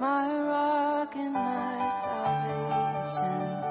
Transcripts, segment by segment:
my rock and my salvation.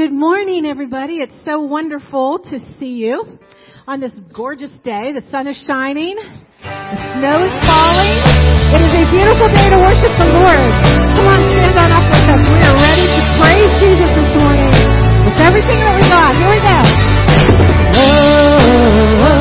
Good morning, everybody. It's so wonderful to see you on this gorgeous day. The sun is shining. The snow is falling. It is a beautiful day to worship the Lord. Come on, stand on up with us. We are ready to praise Jesus this morning with everything that we got. Here we go. Oh, oh, oh.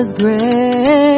was great.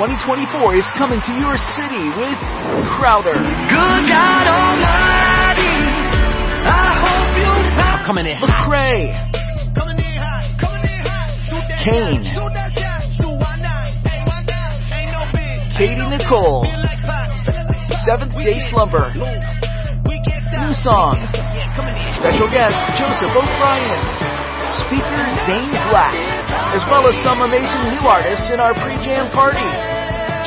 2024 is coming to your city with Crowder. Good God Almighty, I hope you find Coming in. McCrae. coming in hot, coming in hot. Shoot that Kane. shot, shoot that shoot? Hey, why not? Ain't no big. Katy Nichole. Feel like. Seventh We Day Slumber. move. We can't stop. New song. Yeah. Special guest Joseph O'Brien. Speaker Zane Black. As well as some amazing new artists in our pre-jam party.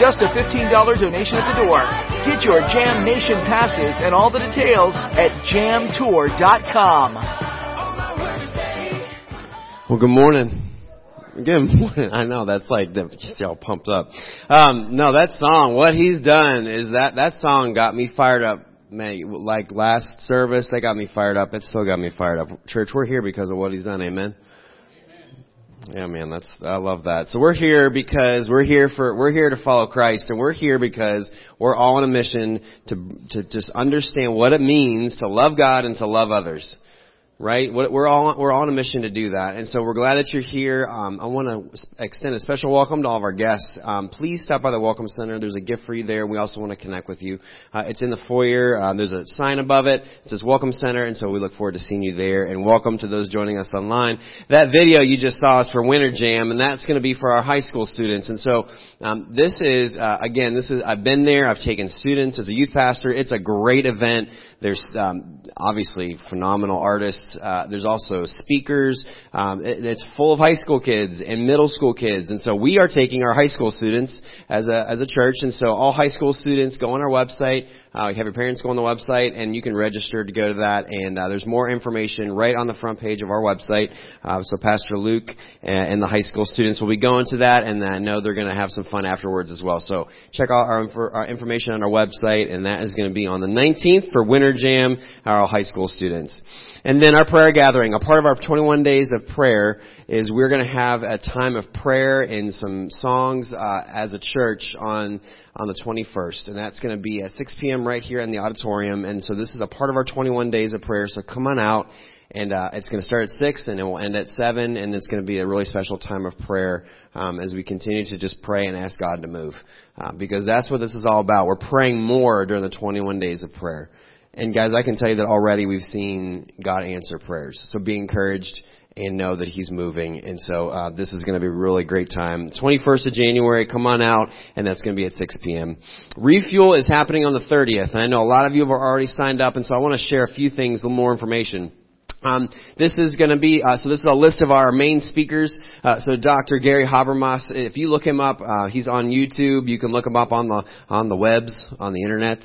Just a $15 donation at the door. Get your Jam Nation passes and all the details at jamtour.com. Well, good morning. Good morning. I know that's like that gets y'all pumped up. Um, no, that song, what he's done is that that song got me fired up. Man, like last service, they got me fired up. It still got me fired up. Church, we're here because of what he's done. Amen. Yeah, man, that's I love that. So we're here because we're here for we're here to follow Christ, and we're here because we're all on a mission to to just understand what it means to love God and to love others. Right? We're all we're on a mission to do that, and so we're glad that you're here. Um, I want to extend a special welcome to all of our guests. Um, please stop by the Welcome Center. There's a gift for you there. We also want to connect with you. Uh, it's in the foyer. Um, there's a sign above it. It says Welcome Center, and so we look forward to seeing you there. And welcome to those joining us online. That video you just saw is for Winter Jam, and that's going to be for our high school students. And so um, this is uh, again, this is I've been there. I've taken students as a youth pastor. It's a great event. There's um, obviously phenomenal artists. Uh, there's also speakers. Um, it, it's full of high school kids and middle school kids, and so we are taking our high school students as a as a church. And so all high school students go on our website. Uh, have your parents go on the website, and you can register to go to that. And uh, there's more information right on the front page of our website. Uh, so Pastor Luke and, and the high school students will be going to that, and I know they're going to have some fun afterwards as well. So check out our, infor- our information on our website, and that is going to be on the 19th for Winter Jam, our high school students. And then our prayer gathering, a part of our 21 days of prayer is we're going to have a time of prayer and some songs uh, as a church on on the 21st, and that's going to be at 6 p.m. right here in the auditorium. And so this is a part of our 21 days of prayer. So come on out, and uh, it's going to start at six and it will end at seven, and it's going to be a really special time of prayer um, as we continue to just pray and ask God to move, uh, because that's what this is all about. We're praying more during the 21 days of prayer. And guys, I can tell you that already we've seen God answer prayers. So be encouraged and know that He's moving. And so uh, this is going to be a really great time. 21st of January, come on out, and that's going to be at 6 p.m. Refuel is happening on the 30th, and I know a lot of you have already signed up, and so I want to share a few things, a little more information. Um, this is going to be uh, so. This is a list of our main speakers. Uh, so Dr. Gary Habermas, if you look him up, uh, he's on YouTube. You can look him up on the on the webs, on the internet.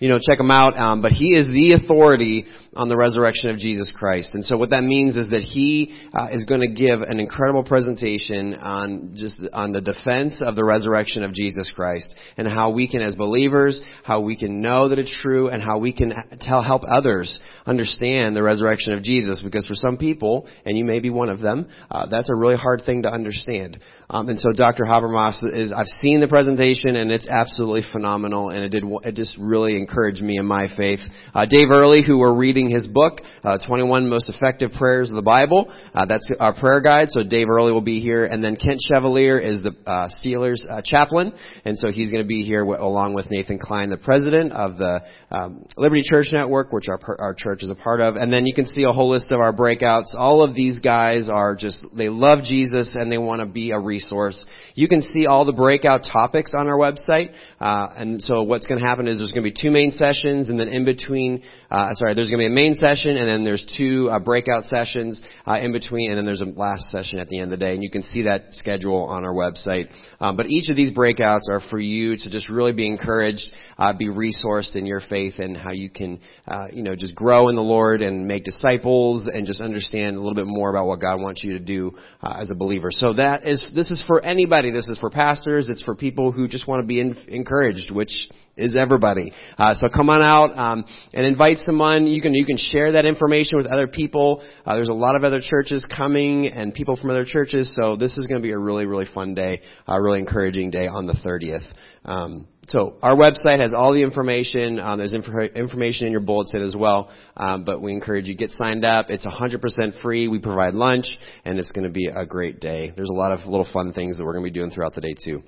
You know, check him out. Um, but he is the authority on the resurrection of Jesus Christ. And so what that means is that he uh, is going to give an incredible presentation on just on the defense of the resurrection of Jesus Christ and how we can, as believers, how we can know that it's true and how we can tell help others understand the resurrection of Jesus. Because for some people, and you may be one of them, uh, that's a really hard thing to understand. Um, and so Dr. Habermas is, I've seen the presentation and it's absolutely phenomenal and it did, it just really encouraged me in my faith. Uh, Dave Earley, who we're reading his book, uh, 21 Most Effective Prayers of the Bible, uh, that's our prayer guide, so Dave Earley will be here. And then Kent Chevalier is the, uh, Steelers, uh, chaplain, and so he's gonna be here w- along with Nathan Klein, the president of the, um, Liberty Church Network, which our, our church is a part of. And then you can see a whole list of our breakouts. All of these guys are just, they love Jesus and they want to be a resource. You can see all the breakout topics on our website. Uh, and so what's going to happen is there's going to be two main sessions and then in between, uh, sorry, there's going to be main session and then there's two uh, breakout sessions uh, in between and then there's a last session at the end of the day. And you can see that schedule on our website. Um, but each of these breakouts are for you to just really be encouraged, uh, be resourced in your faith and how you can, uh, you know, just grow in the Lord and make disciples and just understand a little bit more about what God wants you to do uh, as a believer. So that is, this is for anybody. This is for pastors. It's for people who just want to be in, encouraged, which is everybody. Uh, so come on out um, and invite someone. You can you can share that information with other people. Uh, there's a lot of other churches coming and people from other churches. So this is going to be a really really fun day, a really encouraging day on the 30th. Um, so our website has all the information. Um, there's inf- information in your bulletin as well. Um, but we encourage you get signed up. It's 100% free. We provide lunch, and it's going to be a great day. There's a lot of little fun things that we're going to be doing throughout the day too.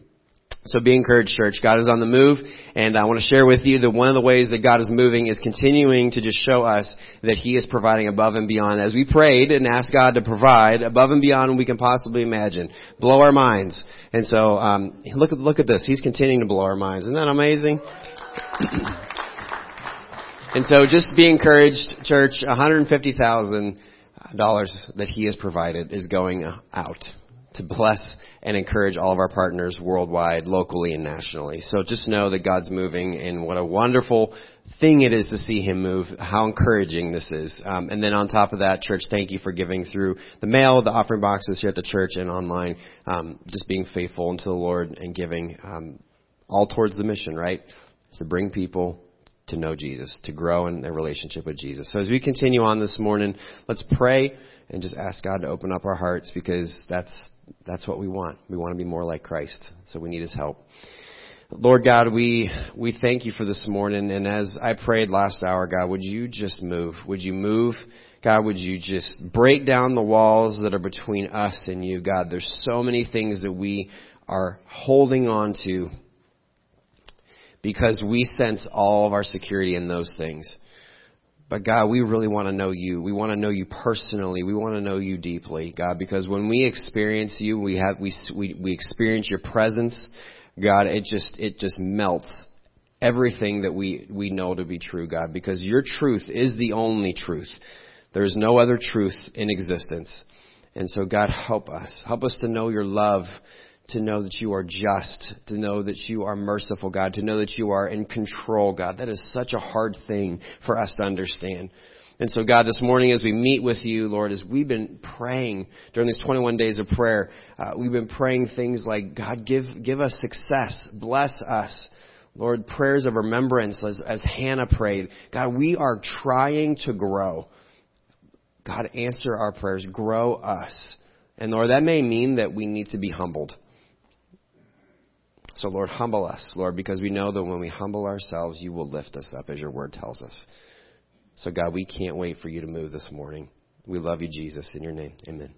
So be encouraged, church. God is on the move, and I want to share with you that one of the ways that God is moving is continuing to just show us that He is providing above and beyond. As we prayed and asked God to provide above and beyond what we can possibly imagine, blow our minds. And so, um, look at look at this. He's continuing to blow our minds. Isn't that amazing? and so, just be encouraged, church. One hundred fifty thousand dollars that He has provided is going out to bless and encourage all of our partners worldwide, locally and nationally. So just know that God's moving and what a wonderful thing it is to see Him move, how encouraging this is. Um, and then on top of that, church, thank you for giving through the mail, the offering boxes here at the church and online, um, just being faithful unto the Lord and giving um, all towards the mission, right? To bring people to know Jesus, to grow in their relationship with Jesus. So as we continue on this morning, let's pray and just ask God to open up our hearts because that's that's what we want. We want to be more like Christ. So we need his help. Lord God, we we thank you for this morning and as I prayed last hour, God, would you just move? Would you move God, would you just break down the walls that are between us and you, God? There's so many things that we are holding on to because we sense all of our security in those things. But God, we really want to know you. We want to know you personally. We want to know you deeply, God, because when we experience you, we have we we, we experience your presence. God, it just it just melts everything that we we know to be true, God, because your truth is the only truth. There is no other truth in existence. And so God, help us. Help us to know your love to know that you are just, to know that you are merciful, God, to know that you are in control, God. That is such a hard thing for us to understand. And so, God, this morning as we meet with you, Lord, as we've been praying during these 21 days of prayer, uh, we've been praying things like, God, give, give us success, bless us. Lord, prayers of remembrance as, as Hannah prayed. God, we are trying to grow. God, answer our prayers, grow us. And Lord, that may mean that we need to be humbled. So, Lord, humble us, Lord, because we know that when we humble ourselves, you will lift us up, as your word tells us. So, God, we can't wait for you to move this morning. We love you, Jesus. In your name, amen.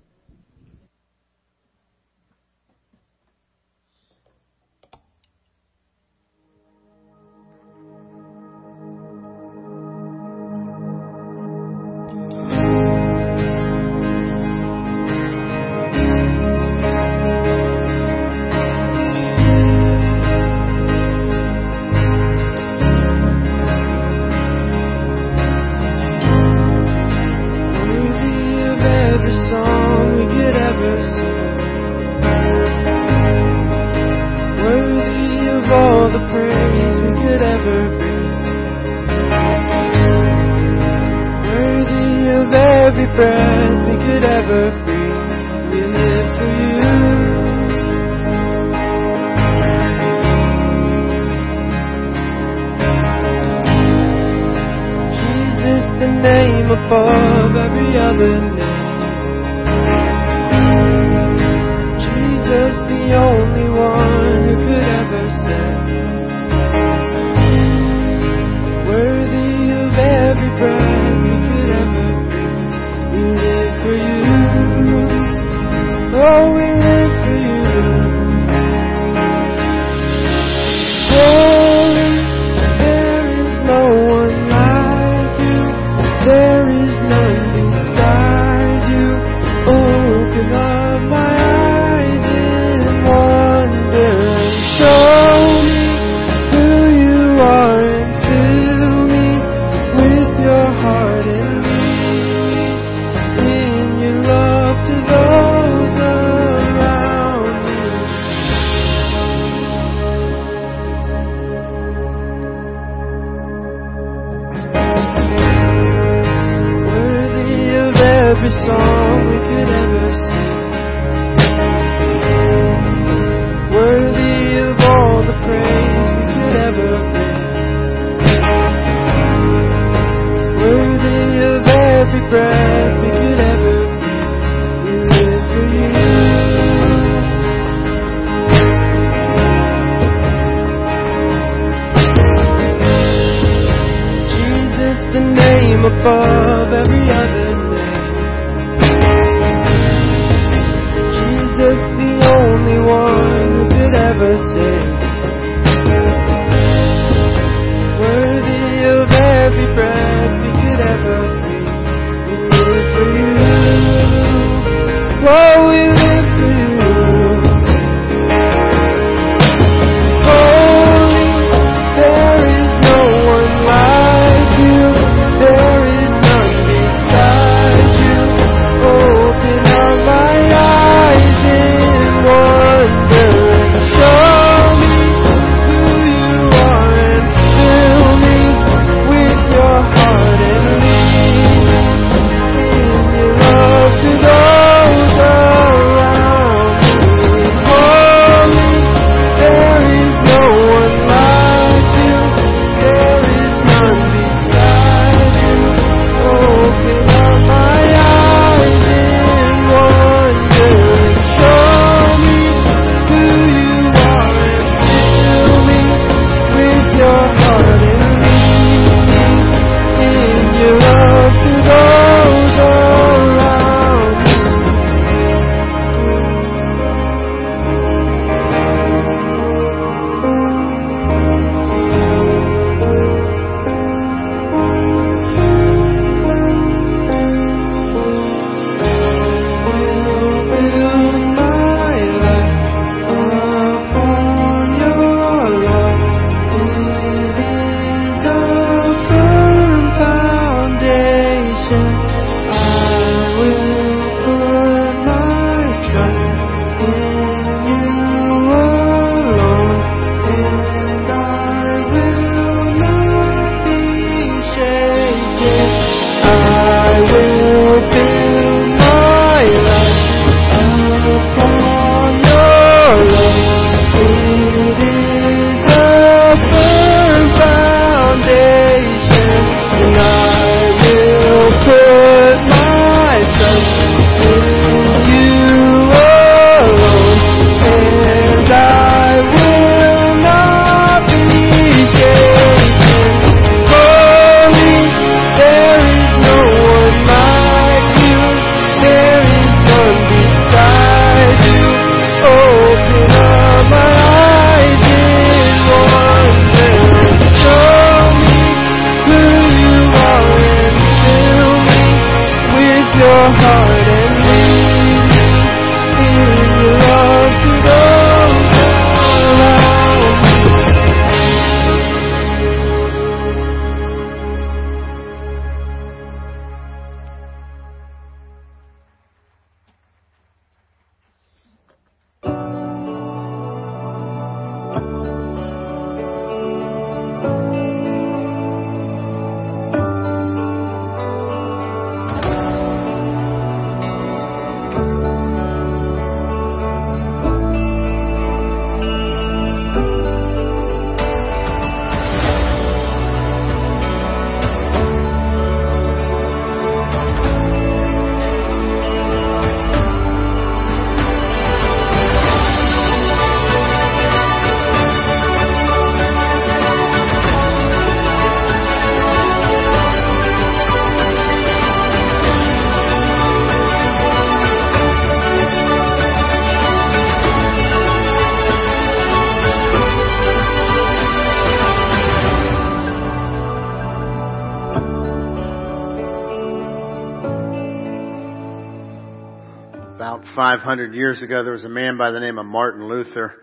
500 years ago, there was a man by the name of Martin Luther.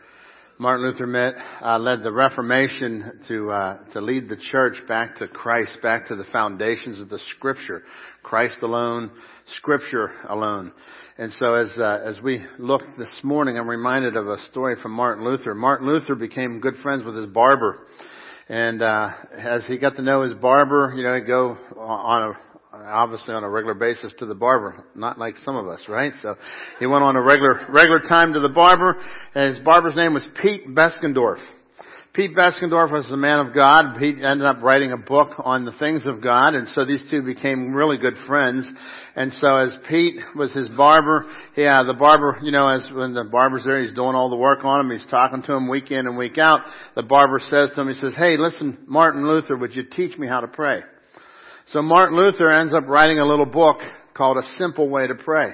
Martin Luther met, uh, led the Reformation to uh, to lead the church back to Christ, back to the foundations of the Scripture, Christ alone, Scripture alone. And so, as uh, as we look this morning, I'm reminded of a story from Martin Luther. Martin Luther became good friends with his barber, and uh, as he got to know his barber, you know, he'd go on a obviously on a regular basis to the barber, not like some of us, right? So he went on a regular, regular time to the barber, and his barber's name was Pete Beskendorf. Pete Beskendorf was a man of God. Pete ended up writing a book on the things of God, and so these two became really good friends. And so as Pete was his barber, yeah, the barber, you know, as when the barber's there, he's doing all the work on him, he's talking to him week in and week out. The barber says to him, he says, hey, listen, Martin Luther, would you teach me how to pray? So Martin Luther ends up writing a little book called A Simple Way to Pray.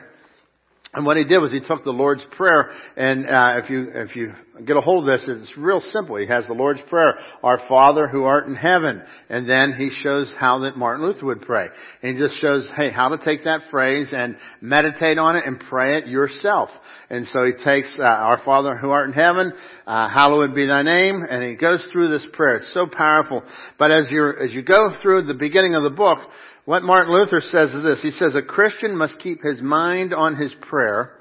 And what he did was he took the Lord's Prayer, and uh, if you if you get a hold of this, it's real simple. He has the Lord's Prayer, "Our Father who art in heaven," and then he shows how that Martin Luther would pray. And he just shows, hey, how to take that phrase and meditate on it and pray it yourself. And so he takes uh, "Our Father who art in heaven," uh, "Hallowed be Thy name," and he goes through this prayer. It's so powerful. But as you as you go through the beginning of the book, what Martin Luther says is this. He says a Christian must keep his mind on his prayer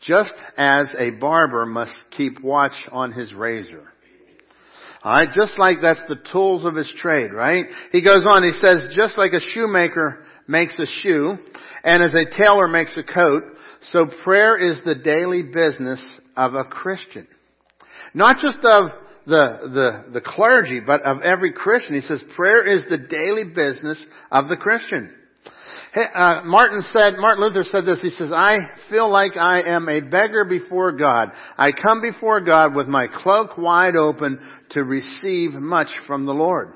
just as a barber must keep watch on his razor. Alright, just like that's the tools of his trade, right? He goes on, he says, just like a shoemaker makes a shoe, and as a tailor makes a coat, so prayer is the daily business of a Christian. Not just of the, the, the clergy, but of every Christian. He says prayer is the daily business of the Christian. Hey, uh, Martin said, Martin Luther said this, he says, I feel like I am a beggar before God. I come before God with my cloak wide open to receive much from the Lord.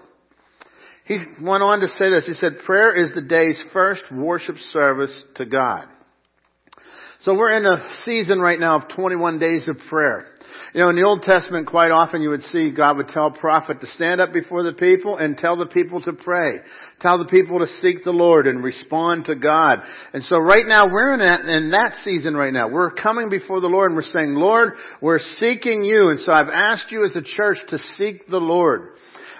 He went on to say this, he said, prayer is the day's first worship service to God. So we're in a season right now of 21 days of prayer. You know, in the Old Testament, quite often you would see God would tell a prophet to stand up before the people and tell the people to pray. Tell the people to seek the Lord and respond to God. And so right now we're in that, in that season right now. We're coming before the Lord and we're saying, Lord, we're seeking you. And so I've asked you as a church to seek the Lord.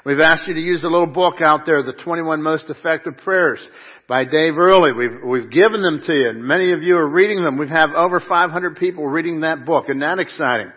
We've asked you to use a little book out there, the 21 most effective prayers by Dave Earley. We've, we've given them to you and many of you are reading them. We have had over 500 people reading that book. Isn't that exciting?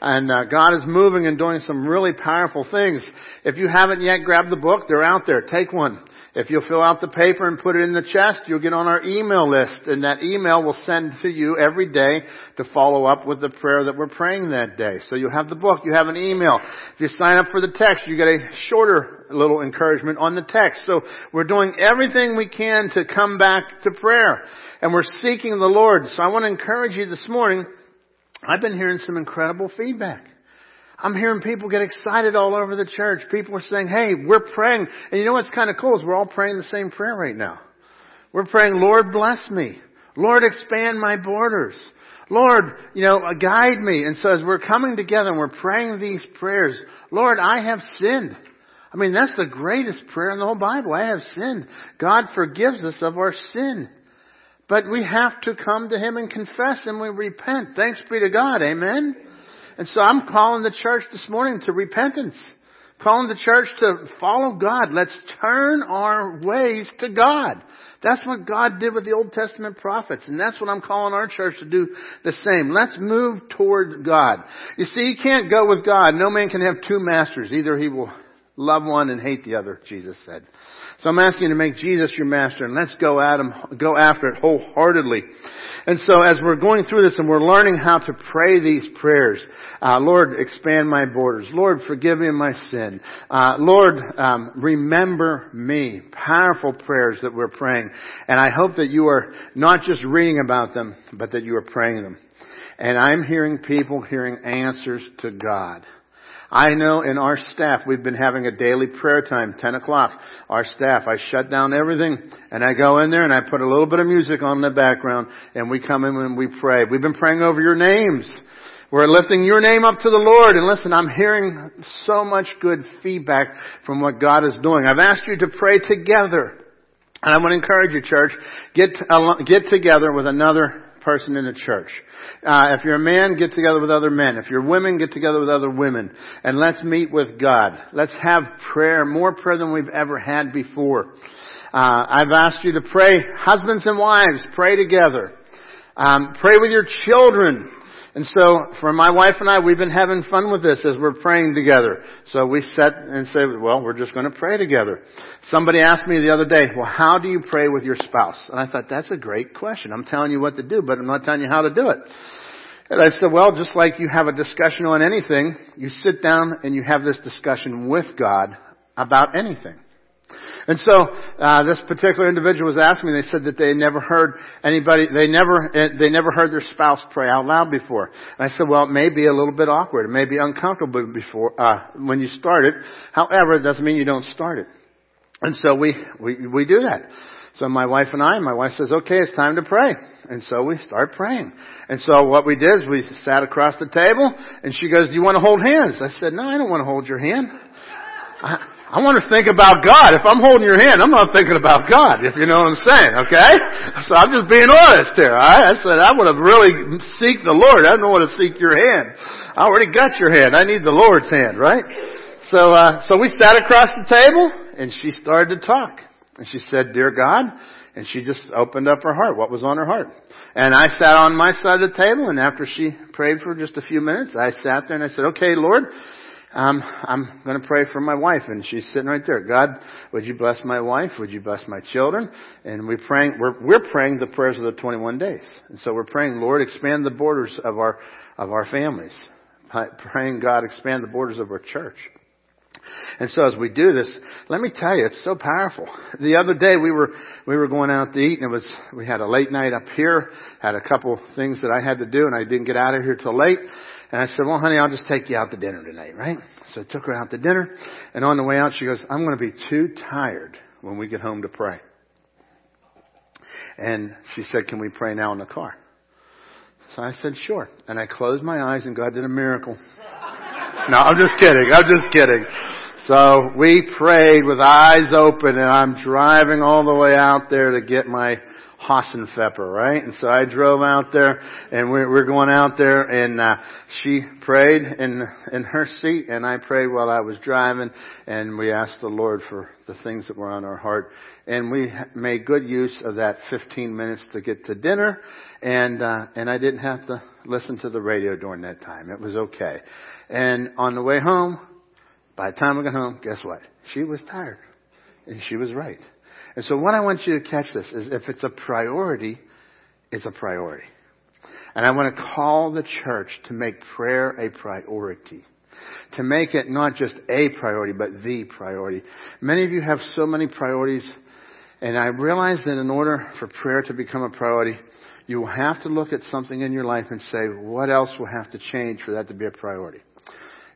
And uh, God is moving and doing some really powerful things. If you haven't yet grabbed the book, they're out there. Take one. If you'll fill out the paper and put it in the chest, you'll get on our email list, and that email will send to you every day to follow up with the prayer that we're praying that day. So you have the book, you have an email. If you sign up for the text, you get a shorter little encouragement on the text. So we're doing everything we can to come back to prayer, and we're seeking the Lord. So I want to encourage you this morning I've been hearing some incredible feedback. I'm hearing people get excited all over the church. People are saying, hey, we're praying. And you know what's kind of cool is we're all praying the same prayer right now. We're praying, Lord bless me. Lord expand my borders. Lord, you know, uh, guide me. And so as we're coming together and we're praying these prayers, Lord, I have sinned. I mean, that's the greatest prayer in the whole Bible. I have sinned. God forgives us of our sin. But we have to come to Him and confess and we repent. Thanks be to God. Amen. And so I'm calling the church this morning to repentance. Calling the church to follow God. Let's turn our ways to God. That's what God did with the Old Testament prophets. And that's what I'm calling our church to do the same. Let's move toward God. You see, you can't go with God. No man can have two masters. Either he will love one and hate the other, Jesus said. So I'm asking you to make Jesus your master and let's go at him, go after it wholeheartedly. And so as we're going through this and we're learning how to pray these prayers, uh, Lord, expand my borders. Lord, forgive me my sin. Uh, Lord, um, remember me. Powerful prayers that we're praying. And I hope that you are not just reading about them, but that you are praying them. And I'm hearing people hearing answers to God. I know in our staff, we've been having a daily prayer time, 10 o'clock. Our staff, I shut down everything and I go in there and I put a little bit of music on in the background and we come in and we pray. We've been praying over your names. We're lifting your name up to the Lord. And listen, I'm hearing so much good feedback from what God is doing. I've asked you to pray together. And I want to encourage you, church, get, uh, get together with another person in the church. Uh, if you're a man, get together with other men. If you're women, get together with other women. And let's meet with God. Let's have prayer, more prayer than we've ever had before. Uh, I've asked you to pray, husbands and wives, pray together. Um, pray with your children. And so, for my wife and I, we've been having fun with this as we're praying together. So we set and say, well, we're just going to pray together. Somebody asked me the other day, well, how do you pray with your spouse? And I thought, that's a great question. I'm telling you what to do, but I'm not telling you how to do it. And I said, well, just like you have a discussion on anything, you sit down and you have this discussion with God about anything. And so uh, this particular individual was asking me. They said that they never heard anybody. They never eh, they never heard their spouse pray out loud before. And I said, well, it may be a little bit awkward. It may be uncomfortable before uh, when you start it. However, it doesn't mean you don't start it. And so we we we do that. So my wife and I, my wife says, okay, it's time to pray. And so we start praying. And so what we did is we sat across the table and she goes, do you want to hold hands? I said, no, I don't want to hold your hand. I, I want to think about God. If I'm holding your hand, I'm not thinking about God, if you know what I'm saying, okay? So I'm just being honest here, alright? I said, I would have really seek the Lord. I don't want to seek your hand. I already got your hand. I need the Lord's hand, right? So, uh, so we sat across the table and she started to talk. And she said, Dear God, and she just opened up her heart, what was on her heart. And I sat on my side of the table and after she prayed for just a few minutes, I sat there and I said, okay, Lord, um, I'm going to pray for my wife, and she's sitting right there. God, would you bless my wife? Would you bless my children? And we're praying. We're, we're praying the prayers of the 21 days, and so we're praying, Lord, expand the borders of our of our families. Praying, God, expand the borders of our church. And so as we do this, let me tell you, it's so powerful. The other day we were, we were going out to eat and it was, we had a late night up here, had a couple things that I had to do and I didn't get out of here till late. And I said, well honey, I'll just take you out to dinner tonight, right? So I took her out to dinner and on the way out she goes, I'm going to be too tired when we get home to pray. And she said, can we pray now in the car? So I said, sure. And I closed my eyes and God did a miracle. No, I'm just kidding. I'm just kidding. So we prayed with eyes open and I'm driving all the way out there to get my Hassenpfeffer, right? And so I drove out there and we're, we're going out there and, uh, she prayed in, in her seat and I prayed while I was driving and we asked the Lord for the things that were on our heart and we made good use of that 15 minutes to get to dinner and, uh, and I didn't have to listen to the radio during that time. It was okay. And on the way home, by the time I got home, guess what? She was tired. And she was right. And so what I want you to catch this is if it's a priority, it's a priority. And I want to call the church to make prayer a priority. To make it not just a priority, but the priority. Many of you have so many priorities, and I realize that in order for prayer to become a priority, you will have to look at something in your life and say, what else will have to change for that to be a priority?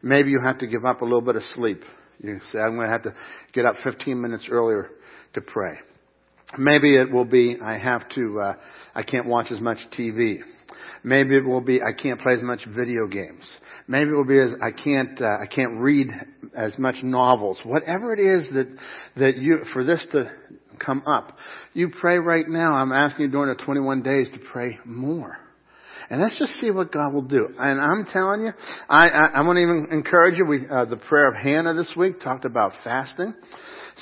Maybe you have to give up a little bit of sleep. You say, I'm going to have to get up 15 minutes earlier to pray. Maybe it will be I have to uh, I can't watch as much TV. Maybe it will be I can't play as much video games. Maybe it will be as I can't uh, I can't read as much novels. Whatever it is that that you for this to come up, you pray right now. I'm asking you during the 21 days to pray more. And let's just see what God will do. And I'm telling you, I, I, I want to even encourage you. We, uh, the prayer of Hannah this week talked about fasting.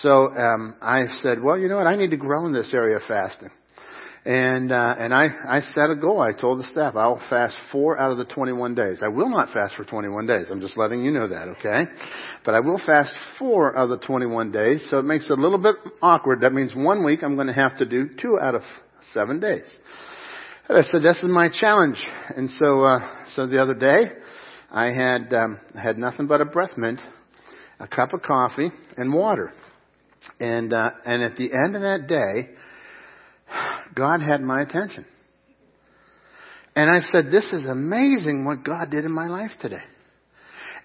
So um, I said, well, you know what? I need to grow in this area of fasting. And uh, and I I set a goal. I told the staff I'll fast four out of the 21 days. I will not fast for 21 days. I'm just letting you know that, okay? But I will fast four of the 21 days. So it makes it a little bit awkward. That means one week I'm going to have to do two out of seven days. I said this is my challenge. And so uh, so the other day I had um, had nothing but a breath mint, a cup of coffee, and water. And uh, and at the end of that day, God had my attention. And I said, "This is amazing what God did in my life today."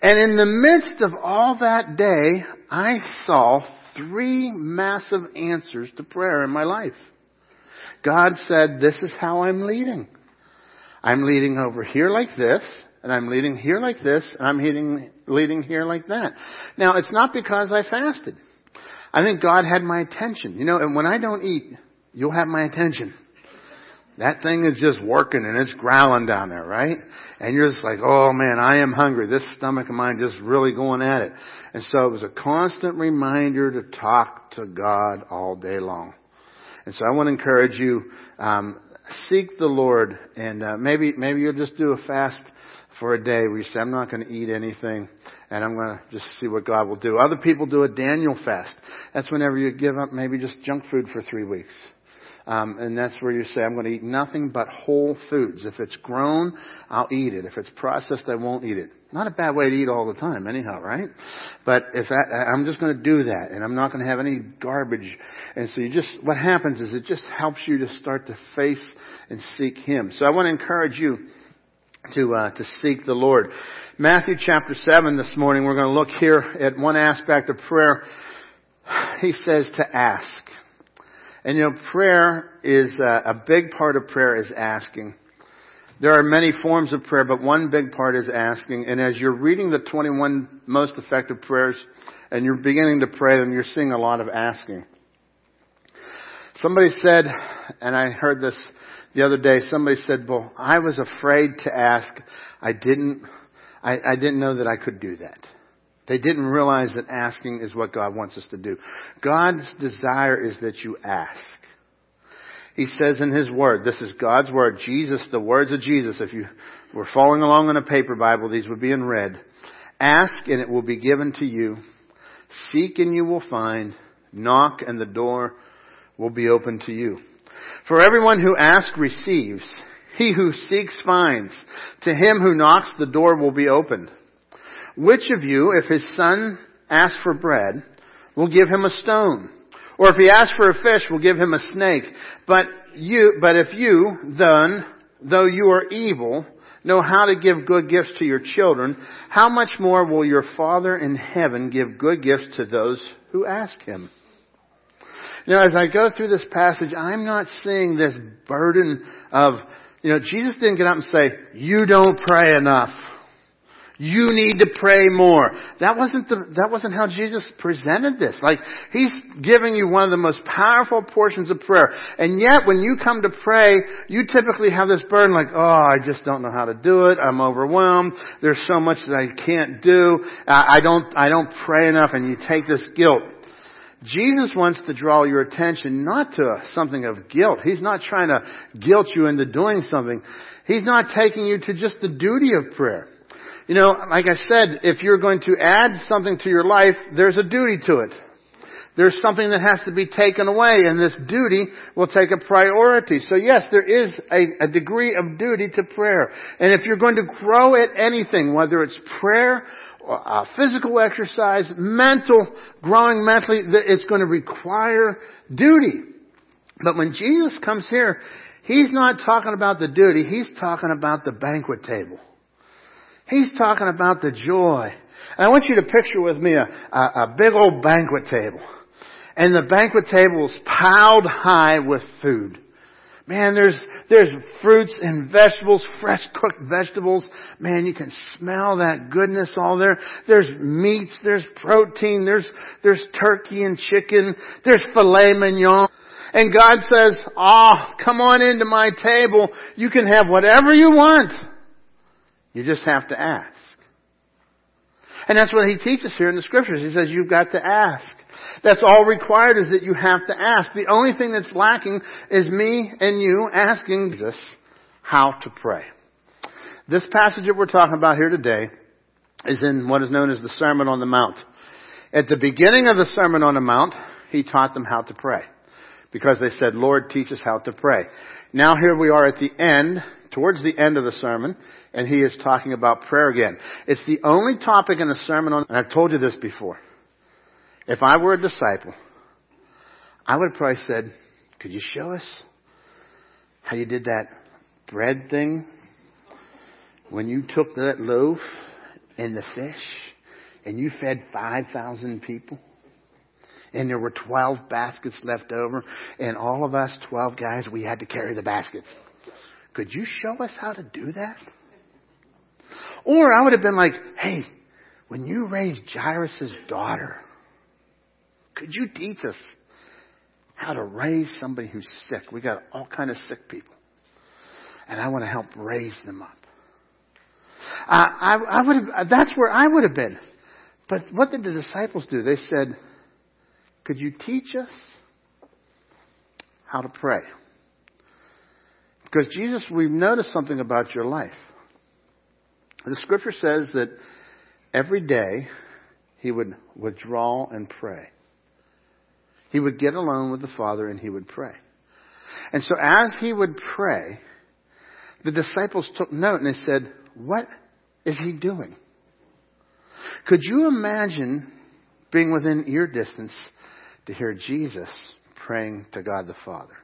And in the midst of all that day, I saw three massive answers to prayer in my life. God said, "This is how I'm leading. I'm leading over here like this." and I'm leading here like this, and I'm leading, leading here like that. Now, it's not because I fasted. I think God had my attention. You know, and when I don't eat, you'll have my attention. That thing is just working and it's growling down there, right? And you're just like, oh man, I am hungry. This stomach of mine just really going at it. And so it was a constant reminder to talk to God all day long. And so I want to encourage you, um, seek the Lord and uh, maybe, maybe you'll just do a fast for a day where you say, I'm not going to eat anything and I'm going to just see what God will do. Other people do a Daniel fast. That's whenever you give up maybe just junk food for three weeks. Um, and that's where you say, I'm going to eat nothing but whole foods. If it's grown, I'll eat it. If it's processed, I won't eat it. Not a bad way to eat all the time, anyhow, right? But if I, I'm just going to do that, and I'm not going to have any garbage. And so you just, what happens is it just helps you to start to face and seek Him. So I want to encourage you to uh, to seek the Lord. Matthew chapter seven this morning. We're going to look here at one aspect of prayer. He says to ask. And you know, prayer is uh, a big part of prayer is asking. There are many forms of prayer, but one big part is asking. And as you're reading the 21 most effective prayers and you're beginning to pray them, you're seeing a lot of asking. Somebody said, and I heard this the other day, somebody said, well, I was afraid to ask. I didn't, I, I didn't know that I could do that. They didn't realize that asking is what God wants us to do. God's desire is that you ask. He says in His Word, this is God's Word, Jesus, the words of Jesus, if you were following along in a paper Bible, these would be in red. Ask and it will be given to you. Seek and you will find. Knock and the door will be open to you. For everyone who asks receives. He who seeks finds. To him who knocks the door will be opened. Which of you, if his son asks for bread, will give him a stone? Or if he asks for a fish, will give him a snake? But you, but if you, then, though you are evil, know how to give good gifts to your children, how much more will your Father in heaven give good gifts to those who ask him? Now, as I go through this passage, I'm not seeing this burden of, you know, Jesus didn't get up and say, you don't pray enough. You need to pray more. That wasn't the, that wasn't how Jesus presented this. Like, He's giving you one of the most powerful portions of prayer. And yet, when you come to pray, you typically have this burden like, oh, I just don't know how to do it. I'm overwhelmed. There's so much that I can't do. I don't, I don't pray enough. And you take this guilt. Jesus wants to draw your attention not to something of guilt. He's not trying to guilt you into doing something. He's not taking you to just the duty of prayer. You know, like I said, if you're going to add something to your life, there's a duty to it. There's something that has to be taken away, and this duty will take a priority. So yes, there is a, a degree of duty to prayer. And if you're going to grow at anything, whether it's prayer, uh, physical exercise, mental, growing mentally, it's going to require duty. But when Jesus comes here, He's not talking about the duty, He's talking about the banquet table. He's talking about the joy. And I want you to picture with me a, a, a big old banquet table. And the banquet table is piled high with food. Man, there's, there's fruits and vegetables, fresh cooked vegetables. Man, you can smell that goodness all there. There's meats, there's protein, there's, there's turkey and chicken, there's filet mignon. And God says, ah, oh, come on into my table. You can have whatever you want. You just have to ask. And that's what he teaches here in the scriptures. He says you've got to ask. That's all required is that you have to ask. The only thing that's lacking is me and you asking Jesus how to pray. This passage that we're talking about here today is in what is known as the Sermon on the Mount. At the beginning of the Sermon on the Mount, he taught them how to pray. Because they said, Lord, teach us how to pray. Now here we are at the end, towards the end of the sermon, and he is talking about prayer again. It's the only topic in the sermon on, and I've told you this before. If I were a disciple, I would have probably said, could you show us how you did that bread thing? When you took that loaf and the fish and you fed 5,000 people? and there were 12 baskets left over, and all of us 12 guys, we had to carry the baskets. Could you show us how to do that? Or I would have been like, hey, when you raised Jairus' daughter, could you teach us how to raise somebody who's sick? We got all kind of sick people. and I want to help raise them up. Uh, I, I would have, that's where I would have been. But what did the disciples do? They said, could you teach us how to pray? Because Jesus, we've noticed something about your life. The scripture says that every day he would withdraw and pray. He would get alone with the Father and he would pray. And so as he would pray, the disciples took note and they said, what is he doing? Could you imagine being within ear distance to hear Jesus praying to God the Father?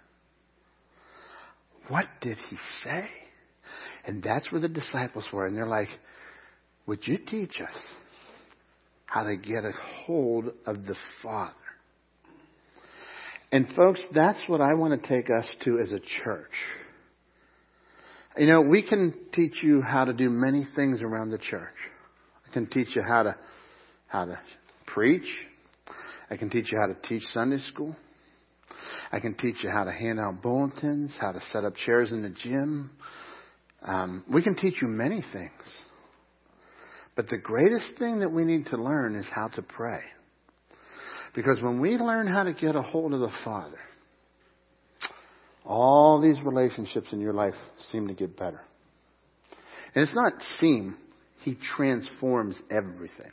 What did he say? And that's where the disciples were. And they're like, would you teach us how to get a hold of the Father? And folks, that's what I want to take us to as a church. You know, we can teach you how to do many things around the church. I can teach you how to, how to preach. I can teach you how to teach Sunday school. I can teach you how to hand out bulletins, how to set up chairs in the gym. Um, we can teach you many things. But the greatest thing that we need to learn is how to pray. Because when we learn how to get a hold of the Father, all these relationships in your life seem to get better. And it's not seem, He transforms everything.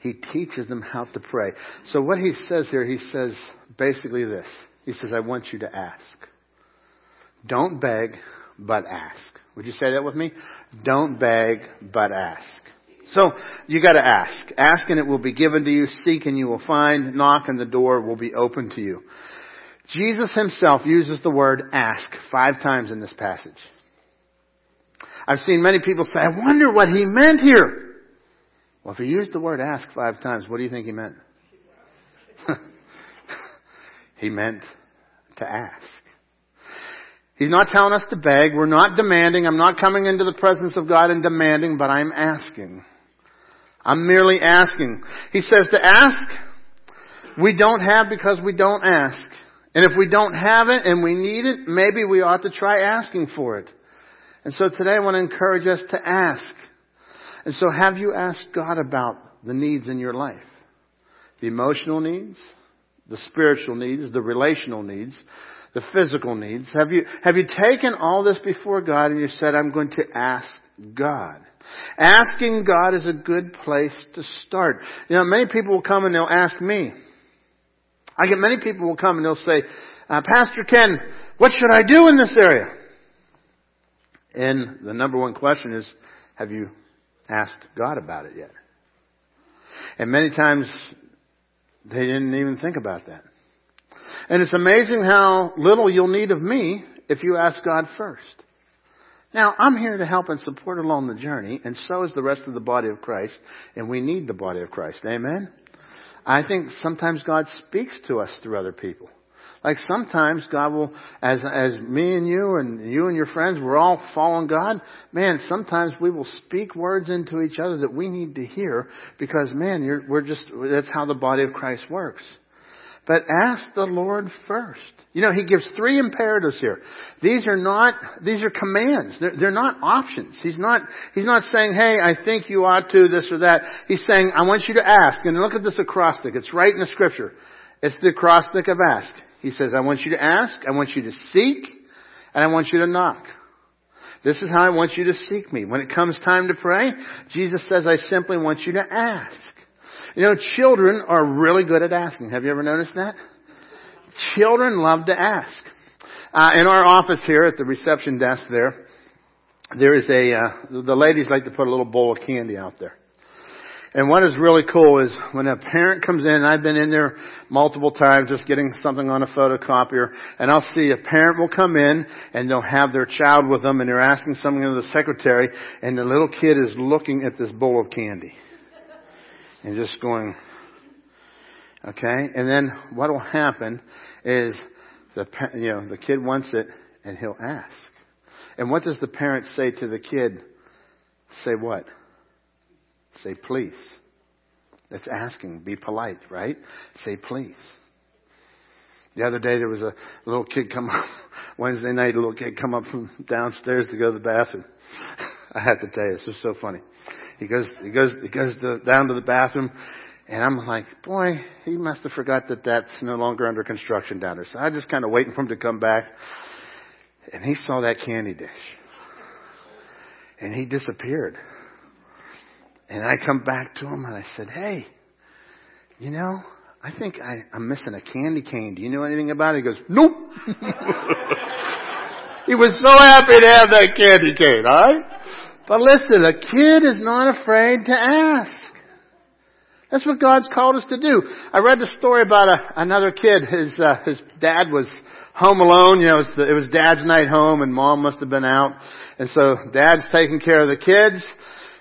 He teaches them how to pray. So what he says here, he says basically this. He says, I want you to ask. Don't beg, but ask. Would you say that with me? Don't beg, but ask. So, you gotta ask. Ask and it will be given to you. Seek and you will find. Knock and the door will be open to you. Jesus himself uses the word ask five times in this passage. I've seen many people say, I wonder what he meant here. Well, if he used the word ask five times, what do you think he meant? he meant to ask. He's not telling us to beg. We're not demanding. I'm not coming into the presence of God and demanding, but I'm asking. I'm merely asking. He says to ask, we don't have because we don't ask. And if we don't have it and we need it, maybe we ought to try asking for it. And so today I want to encourage us to ask. And so have you asked God about the needs in your life? The emotional needs, the spiritual needs, the relational needs, the physical needs. Have you, have you taken all this before God and you said, I'm going to ask God? Asking God is a good place to start. You know, many people will come and they'll ask me. I get many people will come and they'll say, uh, Pastor Ken, what should I do in this area? And the number one question is, have you asked God about it yet? And many times they didn't even think about that. And it's amazing how little you'll need of me if you ask God first. Now, I'm here to help and support along the journey, and so is the rest of the body of Christ, and we need the body of Christ. Amen? I think sometimes God speaks to us through other people. Like sometimes God will, as, as me and you and you and your friends, we're all following God. Man, sometimes we will speak words into each other that we need to hear because man, you're, we're just, that's how the body of Christ works. But ask the Lord first. You know, He gives three imperatives here. These are not, these are commands. They're, they're not options. He's not, He's not saying, hey, I think you ought to this or that. He's saying, I want you to ask. And look at this acrostic. It's right in the scripture. It's the acrostic of ask. He says, I want you to ask, I want you to seek, and I want you to knock. This is how I want you to seek me. When it comes time to pray, Jesus says, I simply want you to ask. You know, children are really good at asking. Have you ever noticed that? Children love to ask. Uh, in our office here at the reception desk there, there is a, uh, the ladies like to put a little bowl of candy out there. And what is really cool is when a parent comes in, I've been in there multiple times just getting something on a photocopier, and I'll see a parent will come in and they'll have their child with them and they're asking something of the secretary and the little kid is looking at this bowl of candy. And just going, okay? And then what will happen is the, you know, the kid wants it and he'll ask. And what does the parent say to the kid? Say what? Say please. That's asking. Be polite, right? Say please. The other day there was a little kid come up, Wednesday night, a little kid come up from downstairs to go to the bathroom. I have to tell you, this is so funny. He goes, he goes, he goes to, down to the bathroom and I'm like, boy, he must have forgot that that's no longer under construction down there. So I just kind of waiting for him to come back. And he saw that candy dish. And he disappeared. And I come back to him and I said, hey, you know, I think I, I'm missing a candy cane. Do you know anything about it? He goes, nope. he was so happy to have that candy cane, alright? But listen, a kid is not afraid to ask. That's what God's called us to do. I read the story about a, another kid. His uh, his dad was home alone. You know, it was, the, it was dad's night home, and mom must have been out. And so dad's taking care of the kids,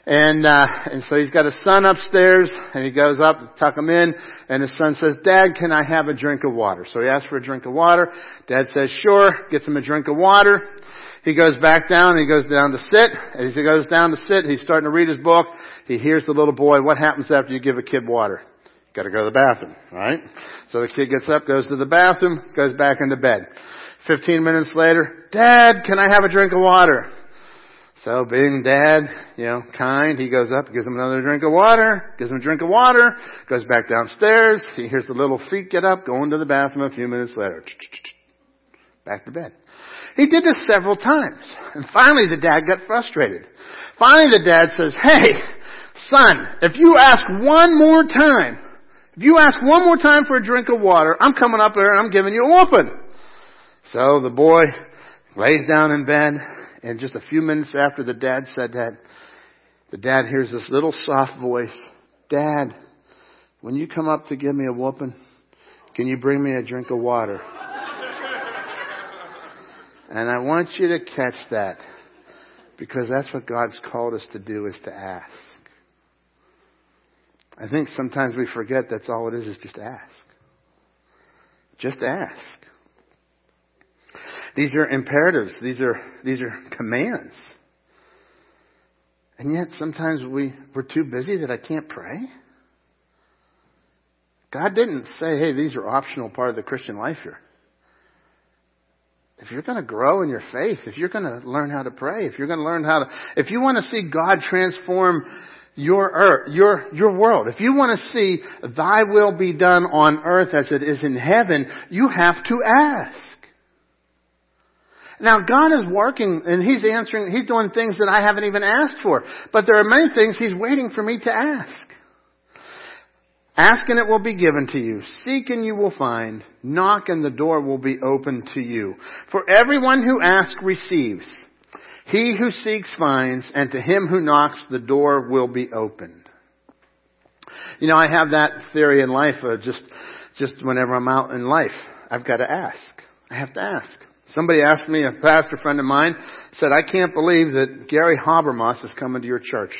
and uh, and so he's got a son upstairs, and he goes up to tuck him in, and his son says, "Dad, can I have a drink of water?" So he asks for a drink of water. Dad says, "Sure." Gets him a drink of water. He goes back down, he goes down to sit. As he goes down to sit, he's starting to read his book. He hears the little boy, what happens after you give a kid water? Gotta go to the bathroom, right? So the kid gets up, goes to the bathroom, goes back into bed. Fifteen minutes later, Dad, can I have a drink of water? So being dad, you know, kind, he goes up, gives him another drink of water, gives him a drink of water, goes back downstairs, he hears the little feet get up, go into the bathroom a few minutes later. Back to bed. He did this several times. And finally the dad got frustrated. Finally the dad says, hey, son, if you ask one more time, if you ask one more time for a drink of water, I'm coming up there and I'm giving you a whooping. So the boy lays down in bed and just a few minutes after the dad said that, the dad hears this little soft voice, Dad, when you come up to give me a whooping, can you bring me a drink of water? And I want you to catch that because that's what God's called us to do is to ask. I think sometimes we forget that's all it is is just ask. Just ask. These are imperatives. These are, these are commands. And yet sometimes we, we're too busy that I can't pray. God didn't say, hey, these are optional part of the Christian life here if you're going to grow in your faith, if you're going to learn how to pray, if you're going to learn how to, if you want to see God transform your earth, your, your world, if you want to see thy will be done on earth as it is in heaven, you have to ask. Now God is working and He's answering, He's doing things that I haven't even asked for. But there are many things He's waiting for me to ask. Ask and it will be given to you. Seek and you will find. Knock and the door will be opened to you. For everyone who asks receives. He who seeks finds, and to him who knocks the door will be opened. You know, I have that theory in life, uh, just, just whenever I'm out in life, I've got to ask. I have to ask. Somebody asked me, a pastor friend of mine said, I can't believe that Gary Habermas is coming to your church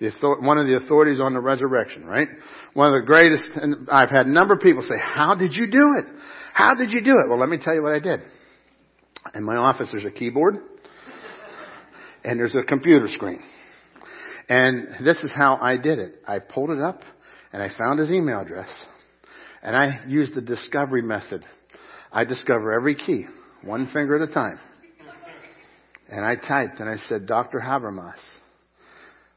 the, one of the authorities on the resurrection, right? One of the greatest, and I've had a number of people say, how did you do it? How did you do it? Well, let me tell you what I did. In my office, there's a keyboard, and there's a computer screen. And this is how I did it. I pulled it up, and I found his email address, and I used the discovery method. I discover every key, one finger at a time. And I typed, and I said, Dr. Habermas,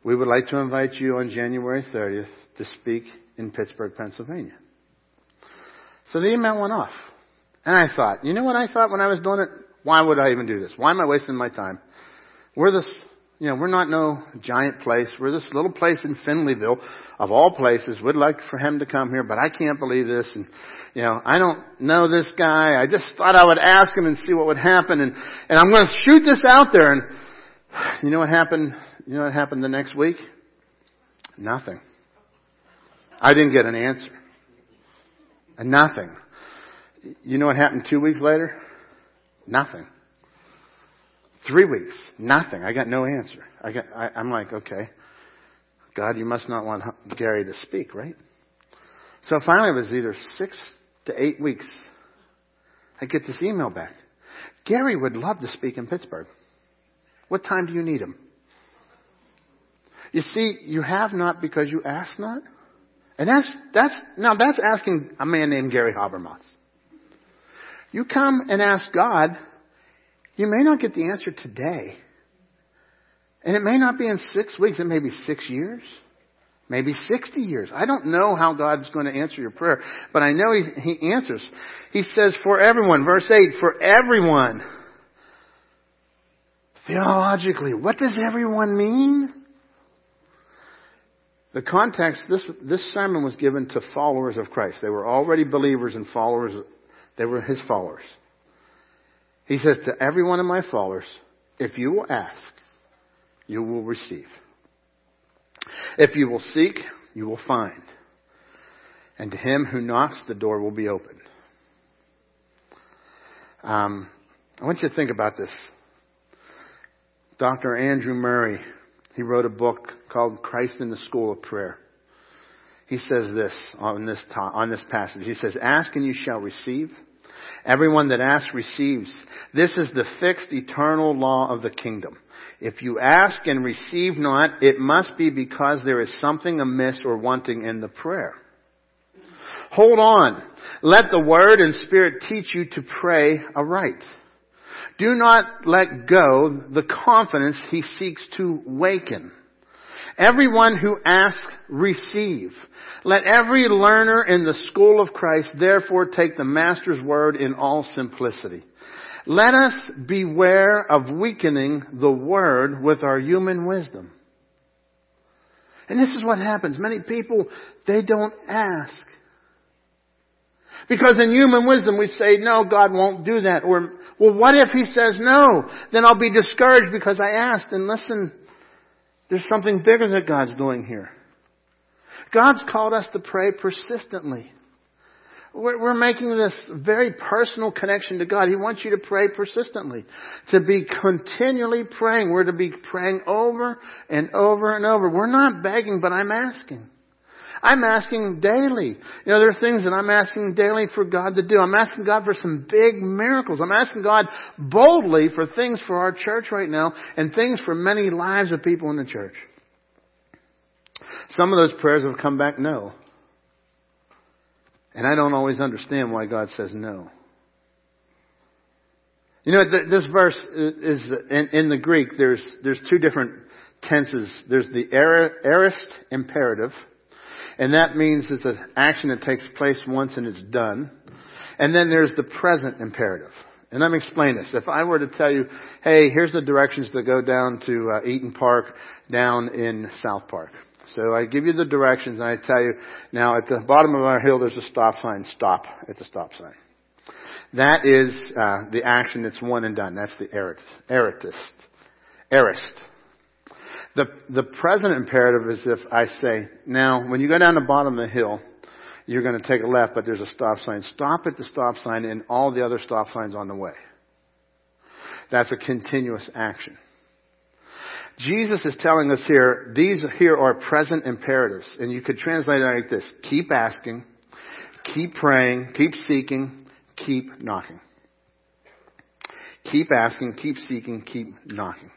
we would like to invite you on January 30th to speak in Pittsburgh, Pennsylvania. So the email went off. And I thought, you know what I thought when I was doing it? Why would I even do this? Why am I wasting my time? We're this, you know, we're not no giant place. We're this little place in Finleyville, of all places. We'd like for him to come here, but I can't believe this. And, you know, I don't know this guy. I just thought I would ask him and see what would happen. And, and I'm going to shoot this out there. And you know what happened you know what happened the next week? Nothing. I didn't get an answer. And nothing. You know what happened two weeks later? Nothing. Three weeks, nothing. I got no answer. I got, I, I'm like, okay, God, you must not want Gary to speak, right? So finally it was either six to eight weeks. I get this email back. Gary would love to speak in Pittsburgh. What time do you need him? You see, you have not because you ask not. And that's, that's, now that's asking a man named Gary Habermas. You come and ask God, you may not get the answer today. And it may not be in six weeks, it may be six years, maybe 60 years. I don't know how God's going to answer your prayer, but I know He, he answers. He says, for everyone, verse 8, for everyone. Theologically, what does everyone mean? The context, this, this sermon was given to followers of Christ. They were already believers and followers. They were His followers. He says to every one of my followers, if you will ask, you will receive. If you will seek, you will find. And to him who knocks, the door will be opened. Um, I want you to think about this. Dr. Andrew Murray, he wrote a book called Christ in the School of Prayer. He says this on this, on this passage. He says, ask and you shall receive. Everyone that asks receives. This is the fixed eternal law of the kingdom. If you ask and receive not, it must be because there is something amiss or wanting in the prayer. Hold on. Let the word and spirit teach you to pray aright. Do not let go the confidence he seeks to waken. Everyone who asks, receive. Let every learner in the school of Christ therefore take the Master's word in all simplicity. Let us beware of weakening the word with our human wisdom. And this is what happens. Many people, they don't ask. Because in human wisdom we say, no, God won't do that. Or, well, what if He says no? Then I'll be discouraged because I asked. And listen, there's something bigger that God's doing here. God's called us to pray persistently. We're, we're making this very personal connection to God. He wants you to pray persistently. To be continually praying. We're to be praying over and over and over. We're not begging, but I'm asking. I'm asking daily. You know, there are things that I'm asking daily for God to do. I'm asking God for some big miracles. I'm asking God boldly for things for our church right now and things for many lives of people in the church. Some of those prayers have come back no. And I don't always understand why God says no. You know, this verse is, in, the Greek, there's, there's two different tenses. There's the aorist imperative, and that means it's an action that takes place once and it's done. And then there's the present imperative. And let me explain this. If I were to tell you, hey, here's the directions to go down to uh, Eaton Park down in South Park. So I give you the directions and I tell you, now at the bottom of our hill there's a stop sign, stop at the stop sign. That is uh, the action that's one and done. That's the. Aorist. The, the present imperative is if I say, now, when you go down the bottom of the hill, you're going to take a left, but there's a stop sign. Stop at the stop sign and all the other stop signs on the way. That's a continuous action. Jesus is telling us here, these here are present imperatives. And you could translate it like this. Keep asking, keep praying, keep seeking, keep knocking. Keep asking, keep seeking, keep knocking.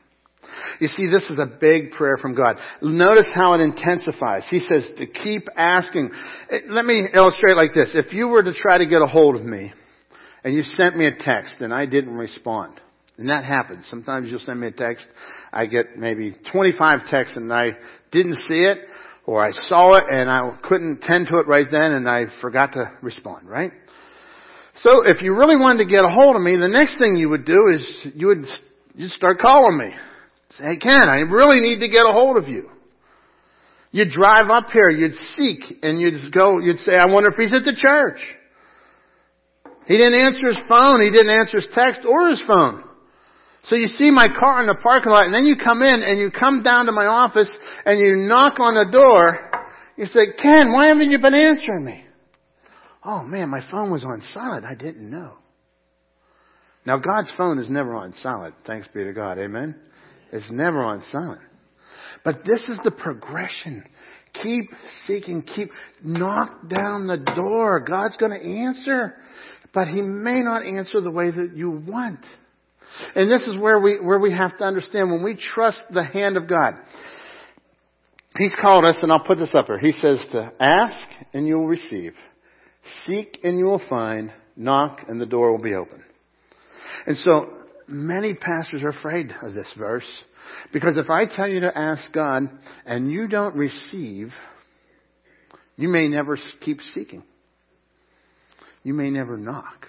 You see, this is a big prayer from God. Notice how it intensifies. He says to keep asking. Eh, let me illustrate like this. If you were to try to get a hold of me, and you sent me a text and I didn't respond, and that happens. Sometimes you'll send me a text, I get maybe 25 texts and I didn't see it, or I saw it and I couldn't tend to it right then and I forgot to respond, right? So if you really wanted to get a hold of me, the next thing you would do is you would you'd start calling me. Say, Ken, I really need to get a hold of you. You'd drive up here, you'd seek, and you'd go, you'd say, I wonder if he's at the church. He didn't answer his phone, he didn't answer his text or his phone. So you see my car in the parking lot, and then you come in and you come down to my office and you knock on the door. You say, Ken, why haven't you been answering me? Oh man, my phone was on silent. I didn't know. Now God's phone is never on silent. Thanks be to God. Amen. Never on silent. But this is the progression. Keep seeking, keep knock down the door. God's going to answer, but He may not answer the way that you want. And this is where we, where we have to understand when we trust the hand of God. He's called us, and I'll put this up here. He says to ask and you will receive. Seek and you will find. Knock and the door will be open. And so many pastors are afraid of this verse because if I tell you to ask God and you don't receive, you may never keep seeking. You may never knock.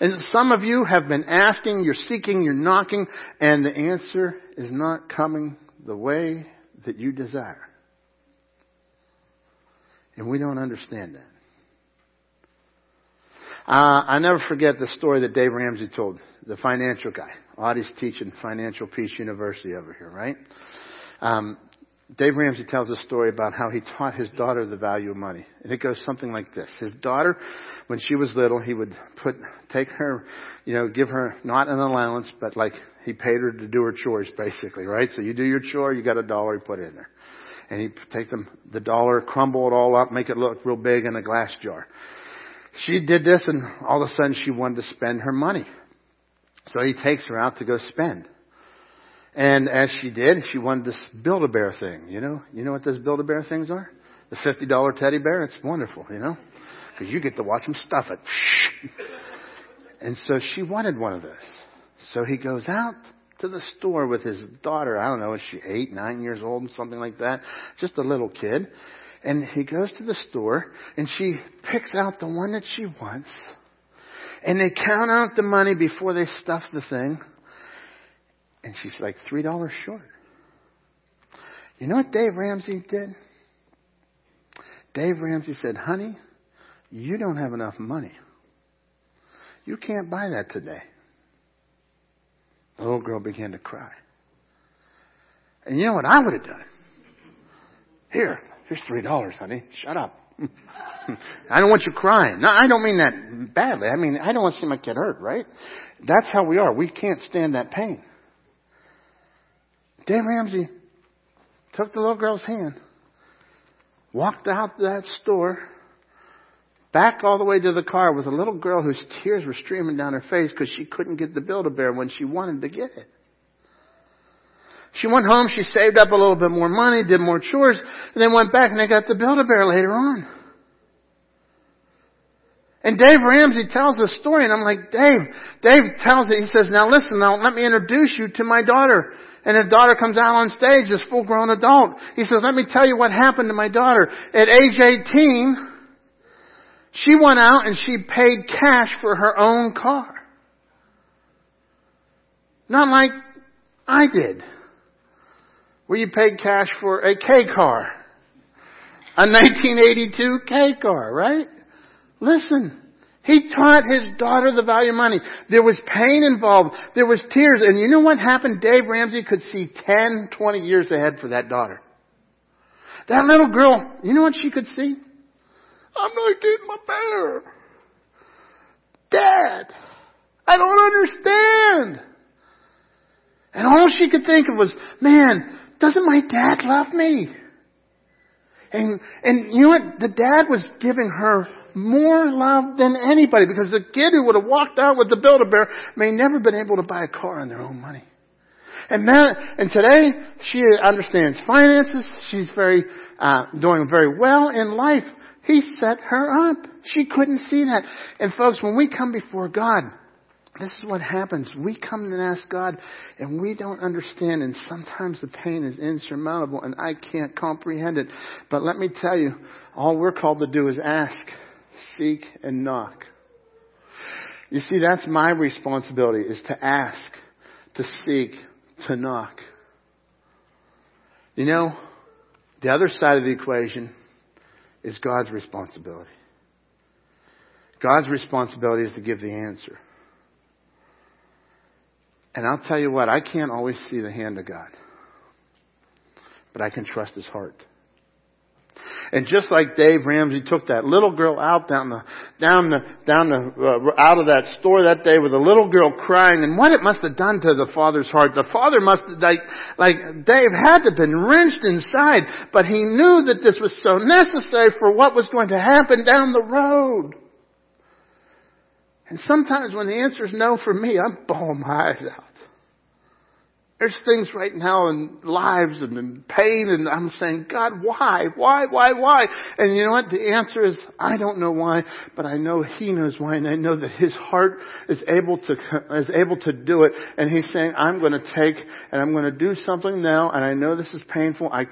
And some of you have been asking, you're seeking, you're knocking, and the answer is not coming the way that you desire. And we don't understand that. Uh, I never forget the story that Dave Ramsey told, the financial guy. Audie's teaching Financial Peace University over here, right? Um, Dave Ramsey tells a story about how he taught his daughter the value of money. And it goes something like this. His daughter, when she was little, he would put, take her, you know, give her not an allowance, but like he paid her to do her chores basically, right? So you do your chore, you got a dollar, he put it in there. And he'd take them, the dollar, crumble it all up, make it look real big in a glass jar. She did this and all of a sudden she wanted to spend her money. So he takes her out to go spend. And as she did, she wanted this Build-A-Bear thing, you know? You know what those Build-A-Bear things are? The $50 teddy bear? It's wonderful, you know? Because you get to watch them stuff it. And so she wanted one of those. So he goes out to the store with his daughter. I don't know, is she eight, nine years old, something like that? Just a little kid. And he goes to the store and she picks out the one that she wants. And they count out the money before they stuff the thing. And she's like $3 short. You know what Dave Ramsey did? Dave Ramsey said, honey, you don't have enough money. You can't buy that today. The little girl began to cry. And you know what I would have done? Here, here's three dollars, honey. Shut up. I don't want you crying. No, I don't mean that badly. I mean, I don't want to see my kid hurt, right? That's how we are. We can't stand that pain. Dave Ramsey took the little girl's hand, walked out that store, back all the way to the car with a little girl whose tears were streaming down her face because she couldn't get the Build-A-Bear when she wanted to get it. She went home, she saved up a little bit more money, did more chores, and then went back and they got the Build-A-Bear later on. And Dave Ramsey tells the story and I'm like, Dave, Dave tells it, he says, now listen, now let me introduce you to my daughter. And his daughter comes out on stage, this full grown adult. He says, let me tell you what happened to my daughter. At age 18, she went out and she paid cash for her own car. Not like I did. You paid cash for a K car. A 1982 K car, right? Listen. He taught his daughter the value of money. There was pain involved. There was tears. And you know what happened? Dave Ramsey could see 10, 20 years ahead for that daughter. That little girl, you know what she could see? I'm not getting my bear. Dad, I don't understand. And all she could think of was, man, doesn't my dad love me? And, and you know what? The dad was giving her more love than anybody because the kid who would have walked out with the Build-A-Bear may never been able to buy a car on their own money. And that, and today she understands finances. She's very, uh, doing very well in life. He set her up. She couldn't see that. And folks, when we come before God, this is what happens. We come and ask God and we don't understand and sometimes the pain is insurmountable and I can't comprehend it. But let me tell you, all we're called to do is ask, seek, and knock. You see, that's my responsibility is to ask, to seek, to knock. You know, the other side of the equation is God's responsibility. God's responsibility is to give the answer. And I'll tell you what, I can't always see the hand of God. But I can trust His heart. And just like Dave Ramsey took that little girl out down the, down the, down the, uh, out of that store that day with a little girl crying and what it must have done to the father's heart. The father must have, like, like Dave had to have been wrenched inside, but he knew that this was so necessary for what was going to happen down the road. And sometimes when the answer is no for me, I'm bawling my eyes out. There's things right now in lives and in pain and I'm saying, God, why? Why, why, why? And you know what? The answer is, I don't know why, but I know He knows why and I know that His heart is able to, is able to do it. And He's saying, I'm going to take and I'm going to do something now and I know this is painful. I,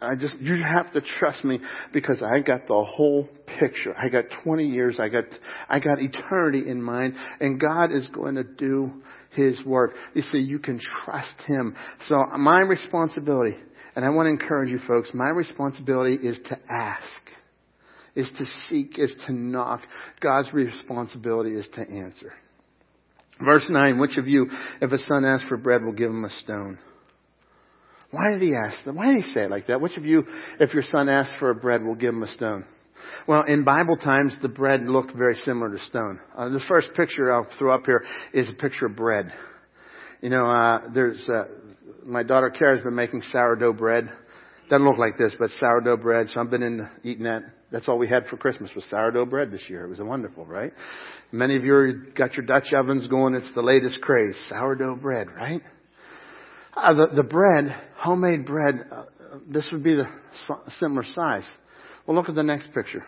I just, you have to trust me because I got the whole picture. I got 20 years. I got, I got eternity in mind and God is going to do His work. You see, you can trust Him. So my responsibility, and I want to encourage you folks, my responsibility is to ask, is to seek, is to knock. God's responsibility is to answer. Verse 9, which of you, if a son asks for bread, will give him a stone? Why did he ask that? Why did he say it like that? Which of you, if your son asks for a bread, will give him a stone? Well, in Bible times, the bread looked very similar to stone. Uh, the first picture I'll throw up here is a picture of bread. You know, uh, there's, uh, my daughter Kara's been making sourdough bread. Doesn't look like this, but sourdough bread. So I've been in eating that. That's all we had for Christmas was sourdough bread this year. It was wonderful, right? Many of you got your Dutch ovens going. It's the latest craze. Sourdough bread, right? Uh, the, the bread, homemade bread, uh, this would be the similar size. Well, look at the next picture.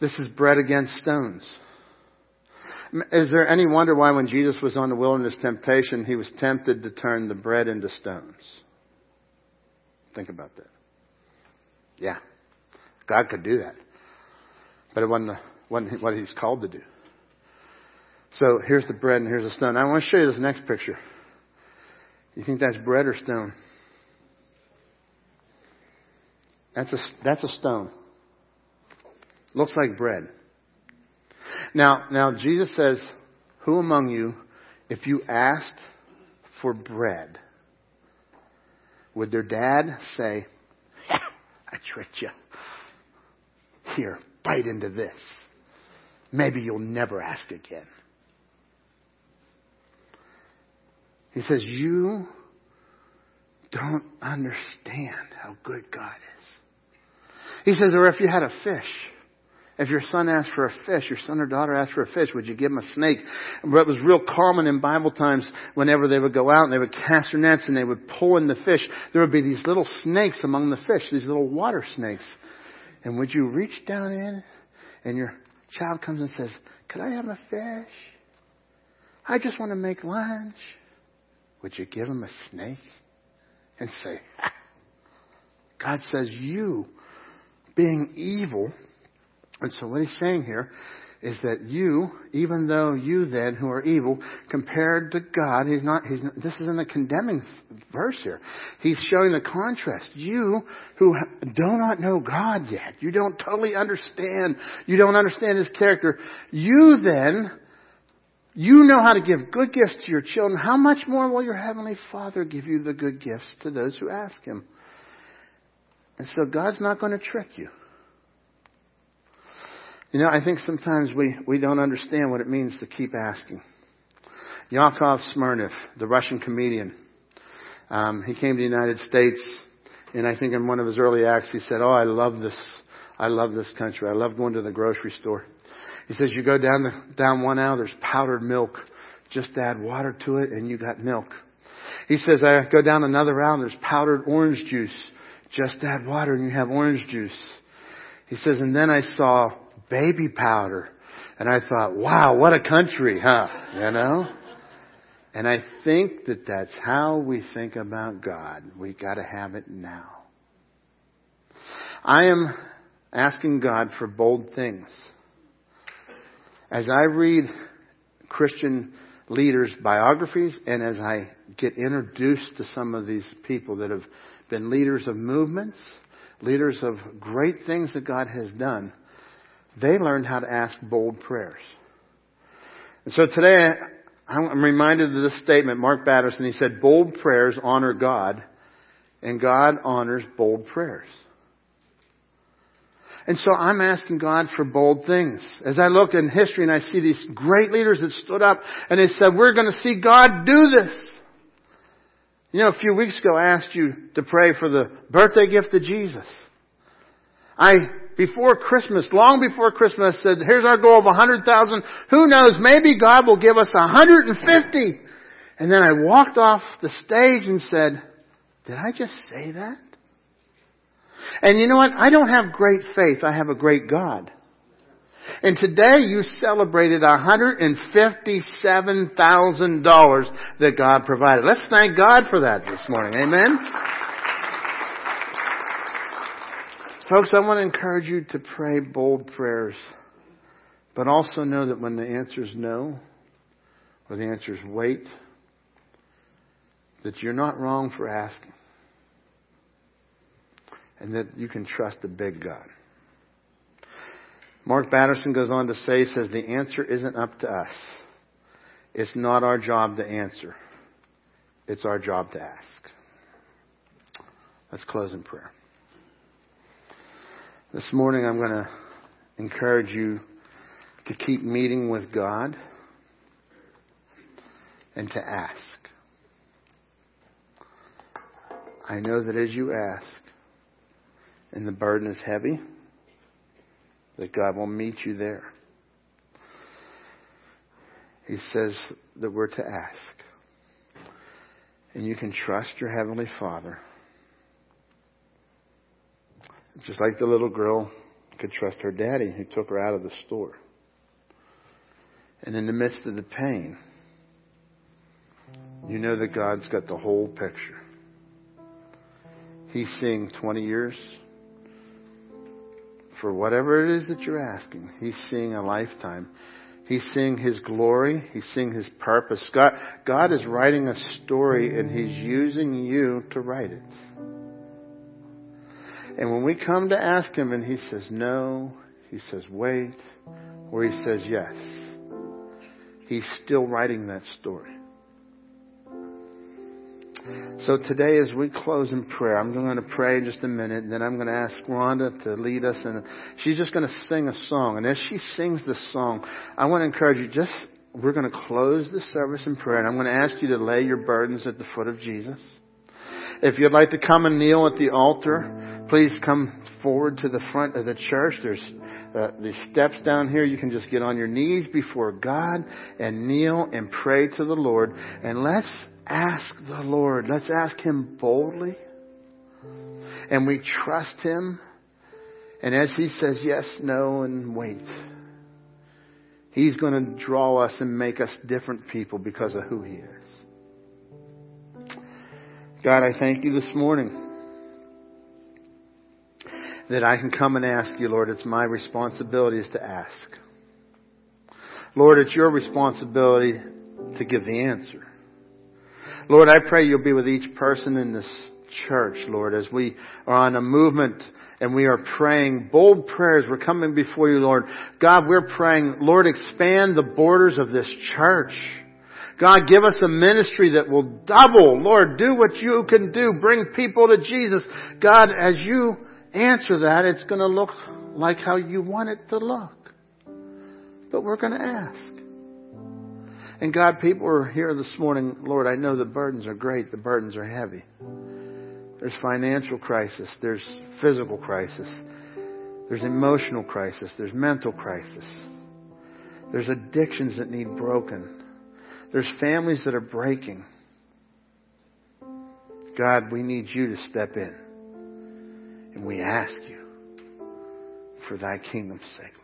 This is bread against stones. Is there any wonder why when Jesus was on the wilderness temptation, he was tempted to turn the bread into stones? Think about that. Yeah. God could do that. But it wasn't, wasn't what he's called to do. So here's the bread and here's the stone. I want to show you this next picture. You think that's bread or stone? That's a, that's a stone. Looks like bread. Now, now Jesus says, who among you, if you asked for bread, would their dad say, I tricked you. Here, bite into this. Maybe you'll never ask again. He says, You don't understand how good God is. He says, or if you had a fish, if your son asked for a fish, your son or daughter asked for a fish, would you give him a snake? But it was real common in Bible times whenever they would go out and they would cast their nets and they would pull in the fish, there would be these little snakes among the fish, these little water snakes. And would you reach down in and your child comes and says, could I have a fish? I just want to make lunch. Would you give him a snake and say. God says you being evil. And so what he's saying here is that you, even though you then who are evil, compared to God, he's not, he's not, this isn't a condemning verse here. He's showing the contrast. You who do not know God yet, you don't totally understand, you don't understand his character, you then, you know how to give good gifts to your children. How much more will your heavenly Father give you the good gifts to those who ask him? And so God's not going to trick you. You know, I think sometimes we, we don't understand what it means to keep asking. Yakov Smirnoff, the Russian comedian, um, he came to the United States, and I think in one of his early acts he said, "Oh, I love this. I love this country. I love going to the grocery store." He says, "You go down the down one aisle, there's powdered milk. Just add water to it, and you got milk." He says, "I go down another aisle, there's powdered orange juice. Just add water, and you have orange juice." He says, "And then I saw baby powder. And I thought, wow, what a country, huh? You know? And I think that that's how we think about God. We gotta have it now. I am asking God for bold things. As I read Christian leaders' biographies and as I get introduced to some of these people that have been leaders of movements, leaders of great things that God has done, they learned how to ask bold prayers. And so today, I'm reminded of this statement, Mark Batterson, he said, bold prayers honor God, and God honors bold prayers. And so I'm asking God for bold things. As I look in history and I see these great leaders that stood up and they said, we're going to see God do this. You know, a few weeks ago I asked you to pray for the birthday gift of Jesus. I, before Christmas, long before Christmas, said, here's our goal of 100,000. Who knows, maybe God will give us 150. And then I walked off the stage and said, did I just say that? And you know what? I don't have great faith. I have a great God. And today you celebrated $157,000 that God provided. Let's thank God for that this morning. Amen? Folks, I want to encourage you to pray bold prayers, but also know that when the answer is no, or the answer is wait, that you're not wrong for asking. And that you can trust the big God. Mark Batterson goes on to say, says, the answer isn't up to us. It's not our job to answer. It's our job to ask. Let's close in prayer. This morning I'm going to encourage you to keep meeting with God and to ask. I know that as you ask and the burden is heavy, that God will meet you there. He says that we're to ask. And you can trust your Heavenly Father. Just like the little girl could trust her daddy who took her out of the store. And in the midst of the pain, you know that God's got the whole picture. He's seeing 20 years, for whatever it is that you're asking. He's seeing a lifetime. He's seeing His glory. He's seeing His purpose. God, God is writing a story and He's using you to write it. And when we come to ask Him and He says no, He says wait, or He says yes, He's still writing that story. So today, as we close in prayer, I'm going to pray in just a minute, and then I'm going to ask Rhonda to lead us, and she's just going to sing a song. And as she sings this song, I want to encourage you. Just we're going to close the service in prayer, and I'm going to ask you to lay your burdens at the foot of Jesus. If you'd like to come and kneel at the altar, please come forward to the front of the church. There's uh, the steps down here. You can just get on your knees before God and kneel and pray to the Lord. And let's ask the Lord. Let's ask Him boldly. And we trust Him. And as He says yes, no, and wait, He's going to draw us and make us different people because of who He is. God, I thank you this morning that I can come and ask you, Lord. It's my responsibility is to ask. Lord, it's your responsibility to give the answer. Lord, I pray you'll be with each person in this church, Lord, as we are on a movement and we are praying bold prayers. We're coming before you, Lord. God, we're praying, Lord, expand the borders of this church. God, give us a ministry that will double. Lord, do what you can do. Bring people to Jesus. God, as you answer that, it's going to look like how you want it to look. But we're going to ask. And God, people are here this morning, Lord, I know the burdens are great, the burdens are heavy. There's financial crisis, there's physical crisis, there's emotional crisis, there's mental crisis. There's addictions that need broken. There's families that are breaking. God, we need you to step in. And we ask you for thy kingdom's sake.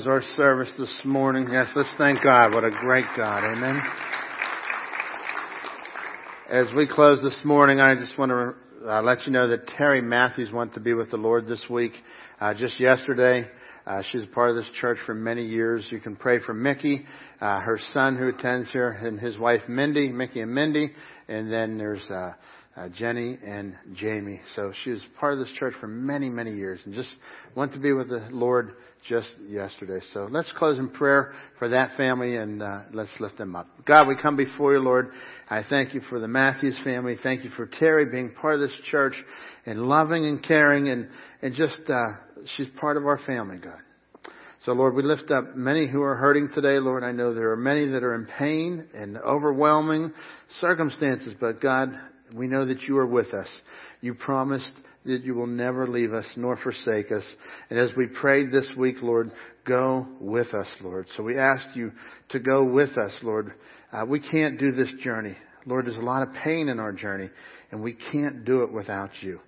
Close our service this morning, yes, let's thank God. What a great God. Amen. As we close this morning, I just want to uh, let you know that Terry Matthews went to be with the Lord this week. Uh, just yesterday, uh, she's a part of this church for many years. You can pray for Mickey, uh, her son who attends here, and his wife Mindy, Mickey and Mindy, and then there's uh, uh, Jenny and Jamie. So she was part of this church for many, many years, and just went to be with the Lord just yesterday. So let's close in prayer for that family, and uh, let's lift them up. God, we come before you, Lord. I thank you for the Matthews family. Thank you for Terry being part of this church and loving and caring, and and just uh, she's part of our family, God. So Lord, we lift up many who are hurting today. Lord, I know there are many that are in pain and overwhelming circumstances, but God, we know that you are with us. You promised that you will never leave us nor forsake us. And as we prayed this week, Lord, go with us, Lord. So we ask you to go with us, Lord. Uh, we can't do this journey. Lord, there's a lot of pain in our journey, and we can't do it without you.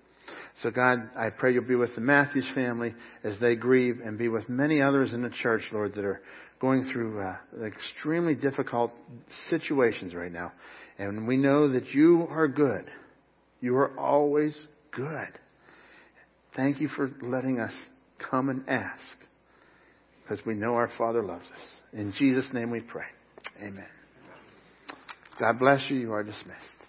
So God, I pray you'll be with the Matthews family as they grieve and be with many others in the church, Lord, that are going through uh, extremely difficult situations right now. And we know that you are good. You are always good. Thank you for letting us come and ask because we know our Father loves us. In Jesus' name we pray. Amen. God bless you. You are dismissed.